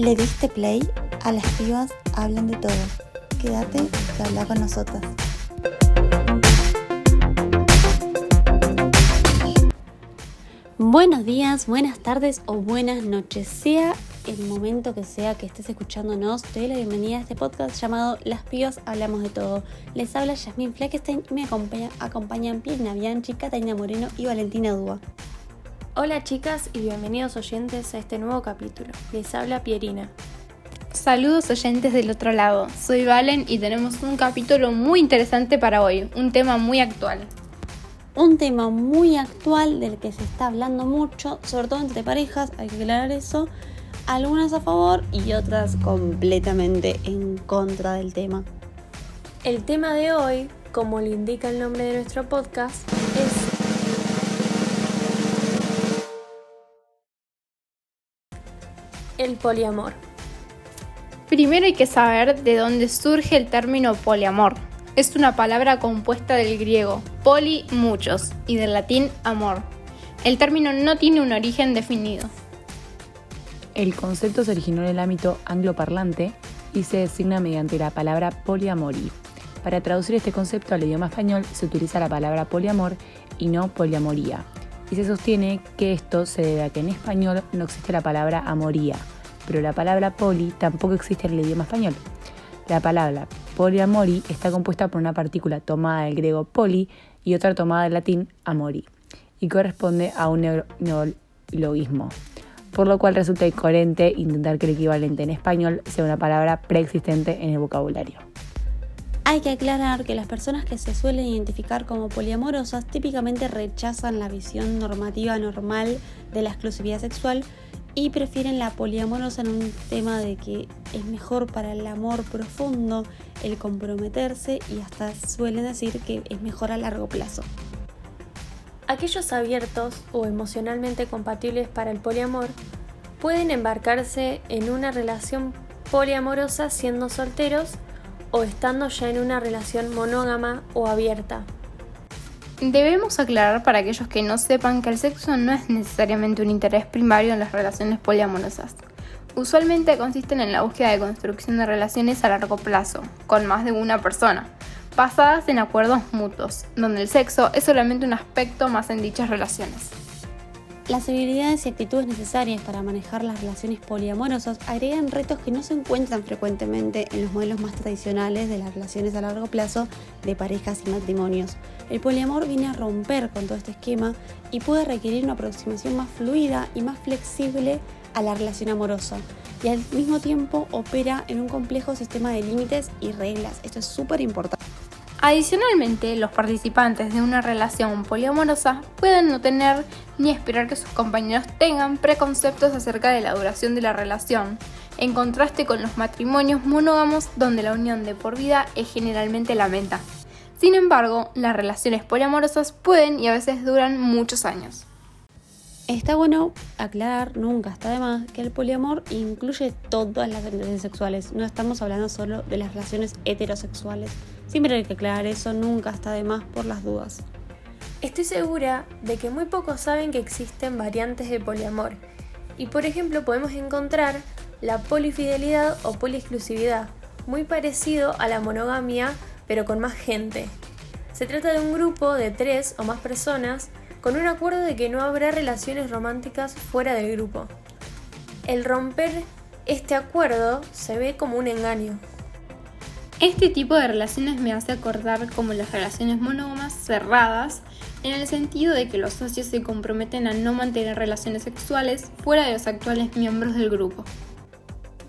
Le diste play a las pibas hablan de todo. Quédate y habla con nosotras. Buenos días, buenas tardes o buenas noches. Sea el momento que sea que estés escuchándonos, te doy la bienvenida a este podcast llamado Las pibas hablamos de todo. Les habla Yasmin Fleckenstein y me acompaña, acompañan Pierna Bianchi, Catalina Moreno y Valentina Dúa. Hola chicas y bienvenidos oyentes a este nuevo capítulo. Les habla Pierina. Saludos oyentes del otro lado, soy Valen y tenemos un capítulo muy interesante para hoy, un tema muy actual. Un tema muy actual del que se está hablando mucho, sobre todo entre parejas, hay que aclarar eso, algunas a favor y otras completamente en contra del tema. El tema de hoy, como le indica el nombre de nuestro podcast, es el poliamor. Primero hay que saber de dónde surge el término poliamor. Es una palabra compuesta del griego poli muchos y del latín amor. El término no tiene un origen definido. El concepto se originó en el ámbito angloparlante y se designa mediante la palabra poliamorí. Para traducir este concepto al idioma español se utiliza la palabra poliamor y no poliamoría, y se sostiene que esto se debe a que en español no existe la palabra amoría, pero la palabra poli tampoco existe en el idioma español. La palabra poliamori está compuesta por una partícula tomada del griego poli y otra tomada del latín amori, y corresponde a un neologismo, por lo cual resulta incoherente intentar que el equivalente en español sea una palabra preexistente en el vocabulario. Hay que aclarar que las personas que se suelen identificar como poliamorosas típicamente rechazan la visión normativa normal de la exclusividad sexual y prefieren la poliamorosa en un tema de que es mejor para el amor profundo el comprometerse y hasta suelen decir que es mejor a largo plazo. Aquellos abiertos o emocionalmente compatibles para el poliamor pueden embarcarse en una relación poliamorosa siendo solteros o estando ya en una relación monógama o abierta. Debemos aclarar para aquellos que no sepan que el sexo no es necesariamente un interés primario en las relaciones poliamorosas. Usualmente consisten en la búsqueda de construcción de relaciones a largo plazo, con más de una persona, basadas en acuerdos mutuos, donde el sexo es solamente un aspecto más en dichas relaciones. Las habilidades y actitudes necesarias para manejar las relaciones poliamorosas agregan retos que no se encuentran frecuentemente en los modelos más tradicionales de las relaciones a largo plazo de parejas y matrimonios. El poliamor viene a romper con todo este esquema y puede requerir una aproximación más fluida y más flexible a la relación amorosa y al mismo tiempo opera en un complejo sistema de límites y reglas. Esto es súper importante. Adicionalmente, los participantes de una relación poliamorosa pueden no tener ni esperar que sus compañeros tengan preconceptos acerca de la duración de la relación, en contraste con los matrimonios monógamos donde la unión de por vida es generalmente la meta. Sin embargo, las relaciones poliamorosas pueden y a veces duran muchos años. Está bueno aclarar, nunca está de más, que el poliamor incluye todas las relaciones sexuales. No estamos hablando solo de las relaciones heterosexuales. Siempre hay que aclarar eso, nunca está de más por las dudas. Estoy segura de que muy pocos saben que existen variantes de poliamor. Y por ejemplo podemos encontrar la polifidelidad o poliexclusividad, muy parecido a la monogamia pero con más gente. Se trata de un grupo de tres o más personas con un acuerdo de que no habrá relaciones románticas fuera del grupo. El romper este acuerdo se ve como un engaño. Este tipo de relaciones me hace acordar como las relaciones monógamas cerradas, en el sentido de que los socios se comprometen a no mantener relaciones sexuales fuera de los actuales miembros del grupo.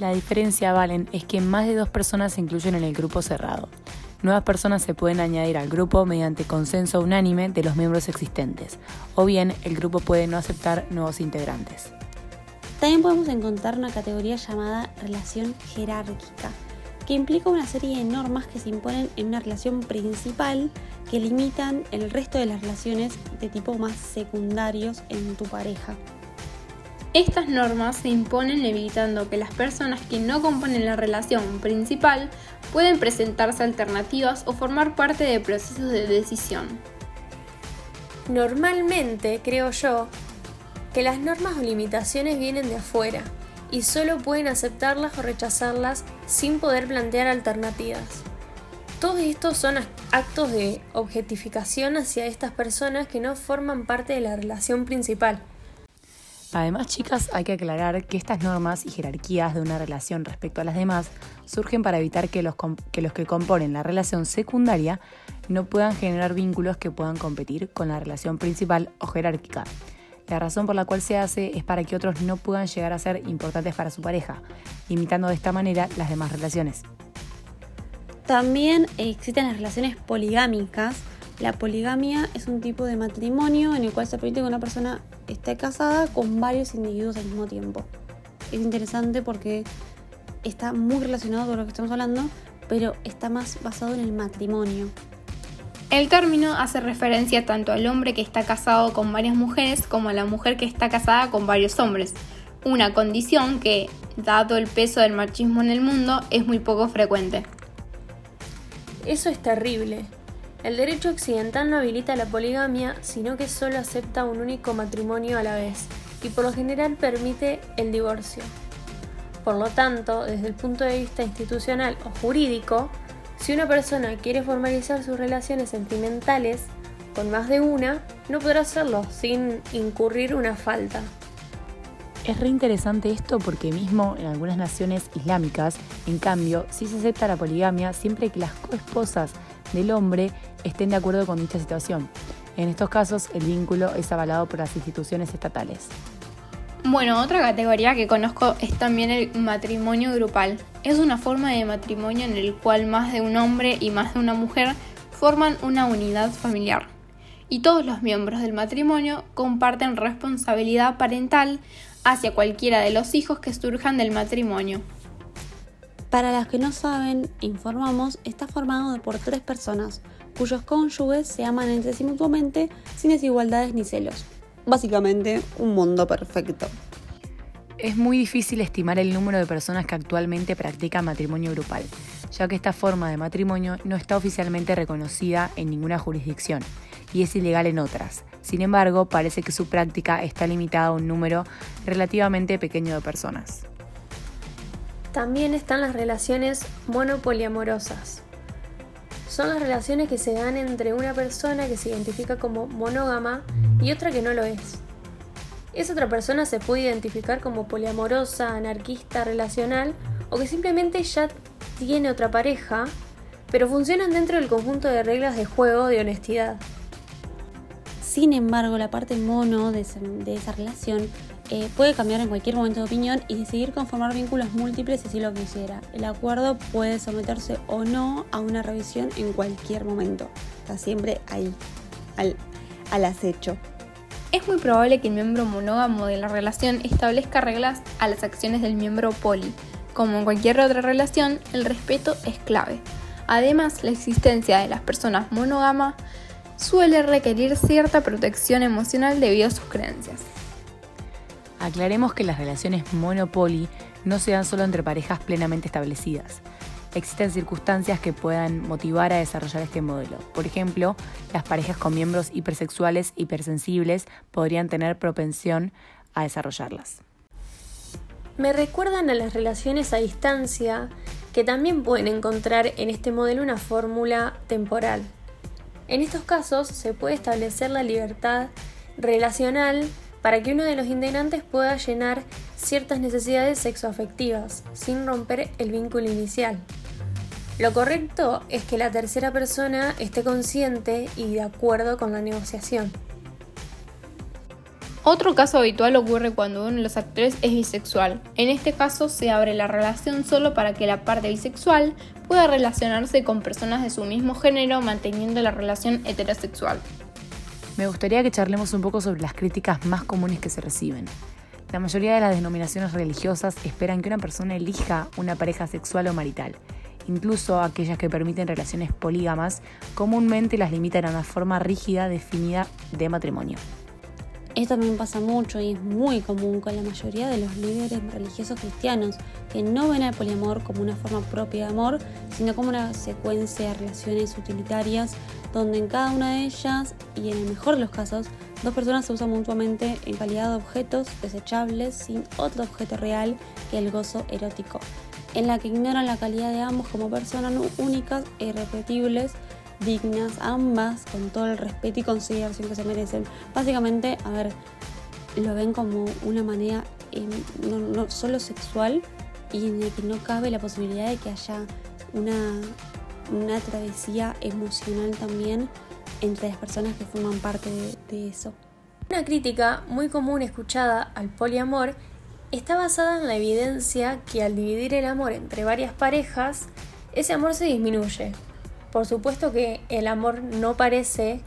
La diferencia, Valen, es que más de dos personas se incluyen en el grupo cerrado. Nuevas personas se pueden añadir al grupo mediante consenso unánime de los miembros existentes, o bien el grupo puede no aceptar nuevos integrantes. También podemos encontrar una categoría llamada relación jerárquica, que implica una serie de normas que se imponen en una relación principal que limitan el resto de las relaciones de tipo más secundarios en tu pareja. Estas normas se imponen evitando que las personas que no componen la relación principal pueden presentarse alternativas o formar parte de procesos de decisión. Normalmente, creo yo, que las normas o limitaciones vienen de afuera y solo pueden aceptarlas o rechazarlas sin poder plantear alternativas. Todos estos son actos de objetificación hacia estas personas que no forman parte de la relación principal. Además, chicas, hay que aclarar que estas normas y jerarquías de una relación respecto a las demás surgen para evitar que los, que los que componen la relación secundaria no puedan generar vínculos que puedan competir con la relación principal o jerárquica. La razón por la cual se hace es para que otros no puedan llegar a ser importantes para su pareja, limitando de esta manera las demás relaciones. También existen las relaciones poligámicas. La poligamia es un tipo de matrimonio en el cual se permite que una persona esté casada con varios individuos al mismo tiempo. Es interesante porque está muy relacionado con lo que estamos hablando, pero está más basado en el matrimonio. El término hace referencia tanto al hombre que está casado con varias mujeres como a la mujer que está casada con varios hombres, una condición que, dado el peso del machismo en el mundo, es muy poco frecuente. Eso es terrible. El derecho occidental no habilita la poligamia, sino que solo acepta un único matrimonio a la vez, y por lo general permite el divorcio. Por lo tanto, desde el punto de vista institucional o jurídico, si una persona quiere formalizar sus relaciones sentimentales con más de una, no podrá hacerlo sin incurrir una falta. Es re interesante esto porque mismo en algunas naciones islámicas, en cambio, sí se acepta la poligamia siempre que las coesposas del hombre estén de acuerdo con dicha situación. En estos casos, el vínculo es avalado por las instituciones estatales. Bueno, otra categoría que conozco es también el matrimonio grupal. Es una forma de matrimonio en el cual más de un hombre y más de una mujer forman una unidad familiar. Y todos los miembros del matrimonio comparten responsabilidad parental hacia cualquiera de los hijos que surjan del matrimonio. Para las que no saben, informamos, está formado por tres personas, cuyos cónyuges se aman entre sí mutuamente sin desigualdades ni celos básicamente un mundo perfecto. Es muy difícil estimar el número de personas que actualmente practican matrimonio grupal, ya que esta forma de matrimonio no está oficialmente reconocida en ninguna jurisdicción y es ilegal en otras. Sin embargo, parece que su práctica está limitada a un número relativamente pequeño de personas. También están las relaciones monopoliamorosas, son las relaciones que se dan entre una persona que se identifica como monógama y otra que no lo es. Esa otra persona se puede identificar como poliamorosa, anarquista, relacional o que simplemente ya tiene otra pareja, pero funcionan dentro del conjunto de reglas de juego de honestidad. Sin embargo, la parte mono de esa, relación eh, puede cambiar en cualquier momento de opinión y decidir conformar vínculos múltiples si así lo quisiera. El acuerdo puede someterse o no a una revisión en cualquier momento. Está siempre ahí, al, al acecho. Es muy probable que el miembro monógamo de la relación establezca reglas a las acciones del miembro poli. Como en cualquier otra relación, el respeto es clave. Además, la existencia de las personas monógamas suele requerir cierta protección emocional debido a sus creencias. Aclaremos que las relaciones monopoli no se dan solo entre parejas plenamente establecidas. Existen circunstancias que puedan motivar a desarrollar este modelo. Por ejemplo, las parejas con miembros hipersexuales, hipersensibles, podrían tener propensión a desarrollarlas. Me recuerdan a las relaciones a distancia, que también pueden encontrar en este modelo una fórmula temporal. En estos casos se puede establecer la libertad relacional para que uno de los integrantes pueda llenar ciertas necesidades sexoafectivas sin romper el vínculo inicial. Lo correcto es que la tercera persona esté consciente y de acuerdo con la negociación. Otro caso habitual ocurre cuando uno de los actores es bisexual. En este caso se abre la relación solo para que la parte bisexual pueda relacionarse con personas de su mismo género manteniendo la relación heterosexual. Me gustaría que charlemos un poco sobre las críticas más comunes que se reciben. La mayoría de las denominaciones religiosas esperan que una persona elija una pareja sexual o marital. Incluso aquellas que permiten relaciones polígamas comúnmente las limitan a una forma rígida definida de matrimonio. Esto también pasa mucho y es muy común con la mayoría de los líderes religiosos cristianos, que no ven al poliamor como una forma propia de amor, sino como una secuencia de relaciones utilitarias, donde en cada una de ellas, y en el mejor de los casos, Dos personas se usan mutuamente en calidad de objetos desechables sin otro objeto real que el gozo erótico, en la que ignoran la calidad de ambos como personas únicas e irrepetibles, dignas ambas con todo el respeto y consideración que se merecen. Básicamente, a ver, lo ven como una manera eh, no, solo sexual y en el que no cabe la posibilidad de que haya una, una travesía emocional también entre las personas que forman parte de, eso. Una crítica muy común escuchada al poliamor está basada en la evidencia que al dividir el amor entre varias parejas, ese amor se disminuye. Por supuesto que el amor no parece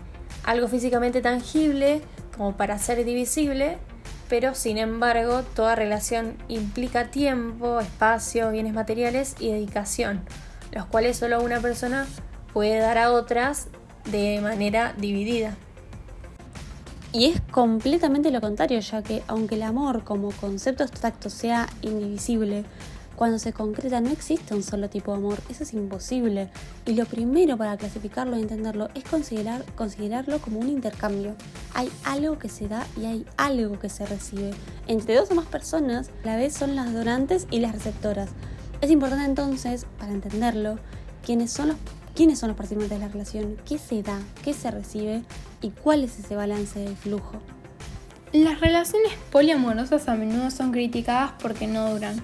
algo físicamente tangible como para ser divisible, pero sin embargo toda relación implica tiempo, espacio, bienes materiales y dedicación, los cuales solo una persona puede dar a otras de manera dividida. Y es completamente lo contrario, ya que aunque el amor como concepto abstracto sea indivisible, cuando se concreta no existe un solo tipo de amor, eso es imposible. Y lo primero para clasificarlo y entenderlo es considerar, considerarlo como un intercambio. Hay algo que se da y hay algo que se recibe. Entre dos o más personas, a la vez son las donantes y las receptoras. Es importante entonces, para entenderlo, quiénes son los quiénes son los participantes de la relación, qué se da, qué se recibe y cuál es ese balance del flujo. Las relaciones poliamorosas a menudo son criticadas porque no duran.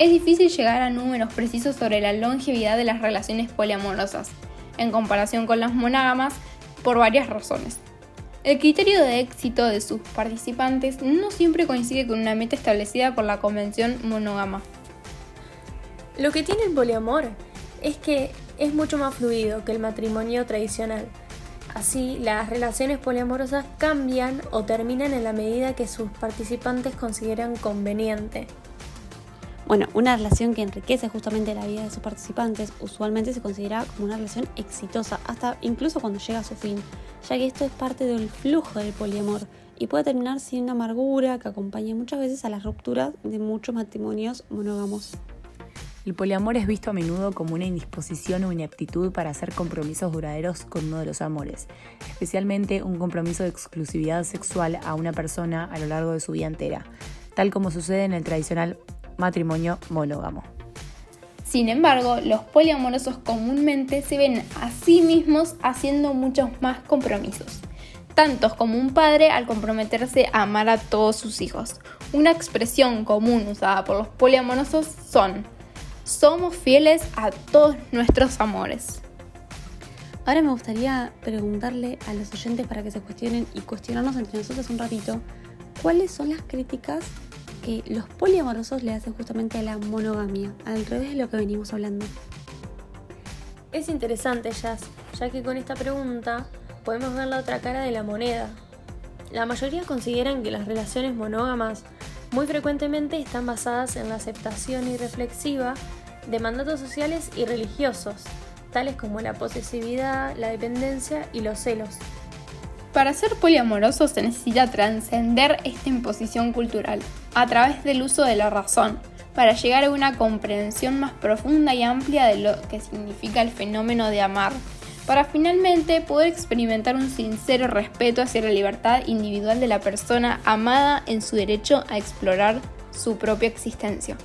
Es difícil llegar a números precisos sobre la longevidad de las relaciones poliamorosas, en comparación con las monógamas, por varias razones. El criterio de éxito de sus participantes no siempre coincide con una meta establecida por la convención monógama. Lo que tiene el poliamor es que es mucho más fluido que el matrimonio tradicional. Así, las relaciones poliamorosas cambian o terminan en la medida que sus participantes consideran conveniente. Bueno, una relación que enriquece justamente la vida de sus participantes usualmente se considera como una relación exitosa, hasta incluso cuando llega a su fin, ya que esto es parte del flujo del poliamor y puede terminar una amargura que acompaña muchas veces a las rupturas de muchos matrimonios monógamos. El poliamor es visto a menudo como una indisposición o ineptitud para hacer compromisos duraderos con uno de los amores, especialmente un compromiso de exclusividad sexual a una persona a lo largo de su vida entera, tal como sucede en el tradicional matrimonio monógamo. Sin embargo, los poliamorosos comúnmente se ven a sí mismos haciendo muchos más compromisos, tantos como un padre al comprometerse a amar a todos sus hijos. Una expresión común usada por los poliamorosos son somos fieles a todos nuestros amores. Ahora me gustaría preguntarle a los oyentes para que se cuestionen y cuestionarnos entre nosotros un ratito cuáles son las críticas que los poliamorosos le hacen justamente a la monogamia, al revés de lo que venimos hablando. Es interesante, Jazz, ya que con esta pregunta podemos ver la otra cara de la moneda. La mayoría consideran que las relaciones monógamas muy frecuentemente están basadas en la aceptación irreflexiva de mandatos sociales y religiosos, tales como la posesividad, la dependencia y los celos. Para ser poliamoroso se necesita trascender esta imposición cultural a través del uso de la razón, para llegar a una comprensión más profunda y amplia de lo que significa el fenómeno de amar, para finalmente poder experimentar un sincero respeto hacia la libertad individual de la persona amada en su derecho a explorar su propia existencia.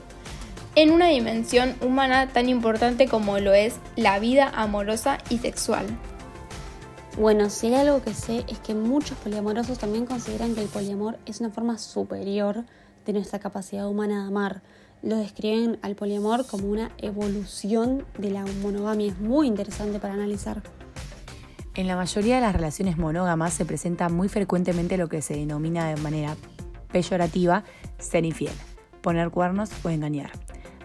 En una dimensión humana tan importante como lo es la vida amorosa y sexual. Bueno, si hay algo que sé es que muchos poliamorosos también consideran que el poliamor es una forma superior de nuestra capacidad humana de amar lo describen al poliamor como una evolución de la monogamia. Es muy interesante para analizar. En la mayoría de las relaciones monógamas se presenta muy frecuentemente lo que se denomina de manera peyorativa ser infiel, poner cuernos o engañar.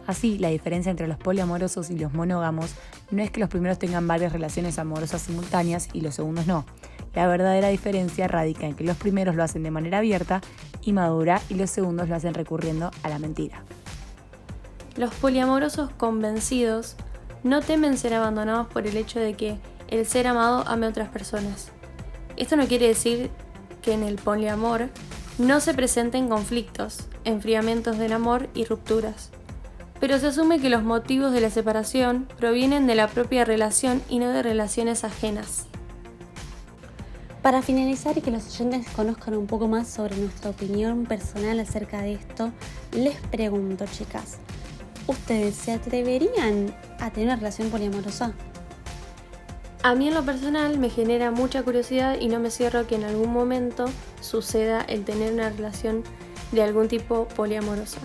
Así, la diferencia entre los poliamorosos y los monógamos no es que los primeros tengan varias relaciones amorosas simultáneas y los segundos no. La verdadera diferencia radica en que los primeros lo hacen de manera abierta y madura y los segundos lo hacen recurriendo a la mentira. Los poliamorosos convencidos no temen ser abandonados por el hecho de que el ser amado ame a otras personas. Esto no quiere decir que en el poliamor no se presenten conflictos, enfriamientos del amor y rupturas, pero se asume que los motivos de la separación provienen de la propia relación y no de relaciones ajenas. Para finalizar y que los oyentes conozcan un poco más sobre nuestra opinión personal acerca de esto, les pregunto, chicas, ¿ustedes se atreverían a tener una relación poliamorosa? A mí en lo personal me genera mucha curiosidad y no me cierro que en algún momento suceda el tener una relación de algún tipo poliamorosa.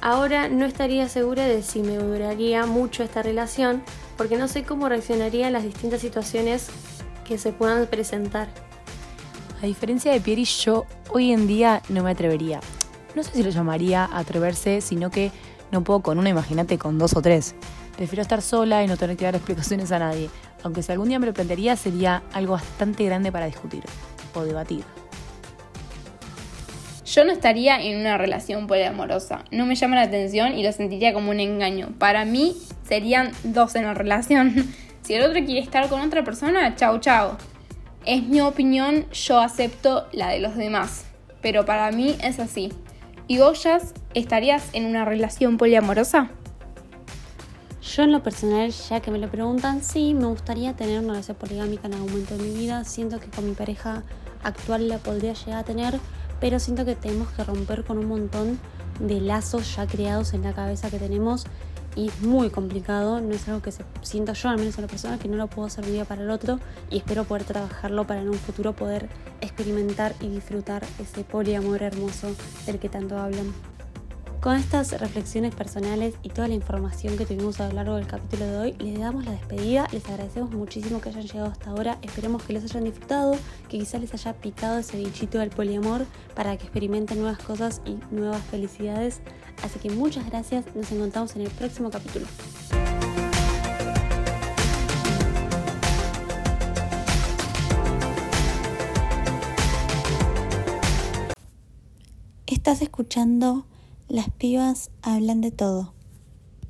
Ahora no estaría segura de si me duraría mucho esta relación porque no sé cómo reaccionaría a las distintas situaciones que se puedan presentar. A diferencia de Pieri, yo hoy en día no me atrevería. No sé si lo llamaría atreverse, sino que no puedo con una, imagínate con dos o tres. Prefiero estar sola y no tener que dar explicaciones a nadie. Aunque si algún día me lo plantearía, sería algo bastante grande para discutir o debatir. Yo no estaría en una relación poliamorosa. No me llama la atención y lo sentiría como un engaño. Para mí serían dos en la relación. Si el otro quiere estar con otra persona, chau chau. Es mi opinión, yo acepto la de los demás. Pero para mí es así. ¿Y vos, Jazz, estarías en una relación poliamorosa? Yo en lo personal, ya que me lo preguntan, sí, me gustaría tener una relación poligámica en algún momento de mi vida. Siento que con mi pareja actual la podría llegar a tener, pero siento que tenemos que romper con un montón de lazos ya creados en la cabeza que tenemos y es muy complicado, no es algo que se sienta yo, al menos en la persona, que no lo puedo hacer un día para el otro y espero poder trabajarlo para en un futuro poder experimentar y disfrutar ese poliamor hermoso del que tanto hablan. Con estas reflexiones personales y toda la información que tuvimos a lo largo del capítulo de hoy, les damos la despedida, les agradecemos muchísimo que hayan llegado hasta ahora, esperemos que les hayan disfrutado, que quizás les haya picado ese bichito del poliamor para que experimenten nuevas cosas y nuevas felicidades. Así que muchas gracias, nos encontramos en el próximo capítulo. Estás escuchando las pibas hablan de todo.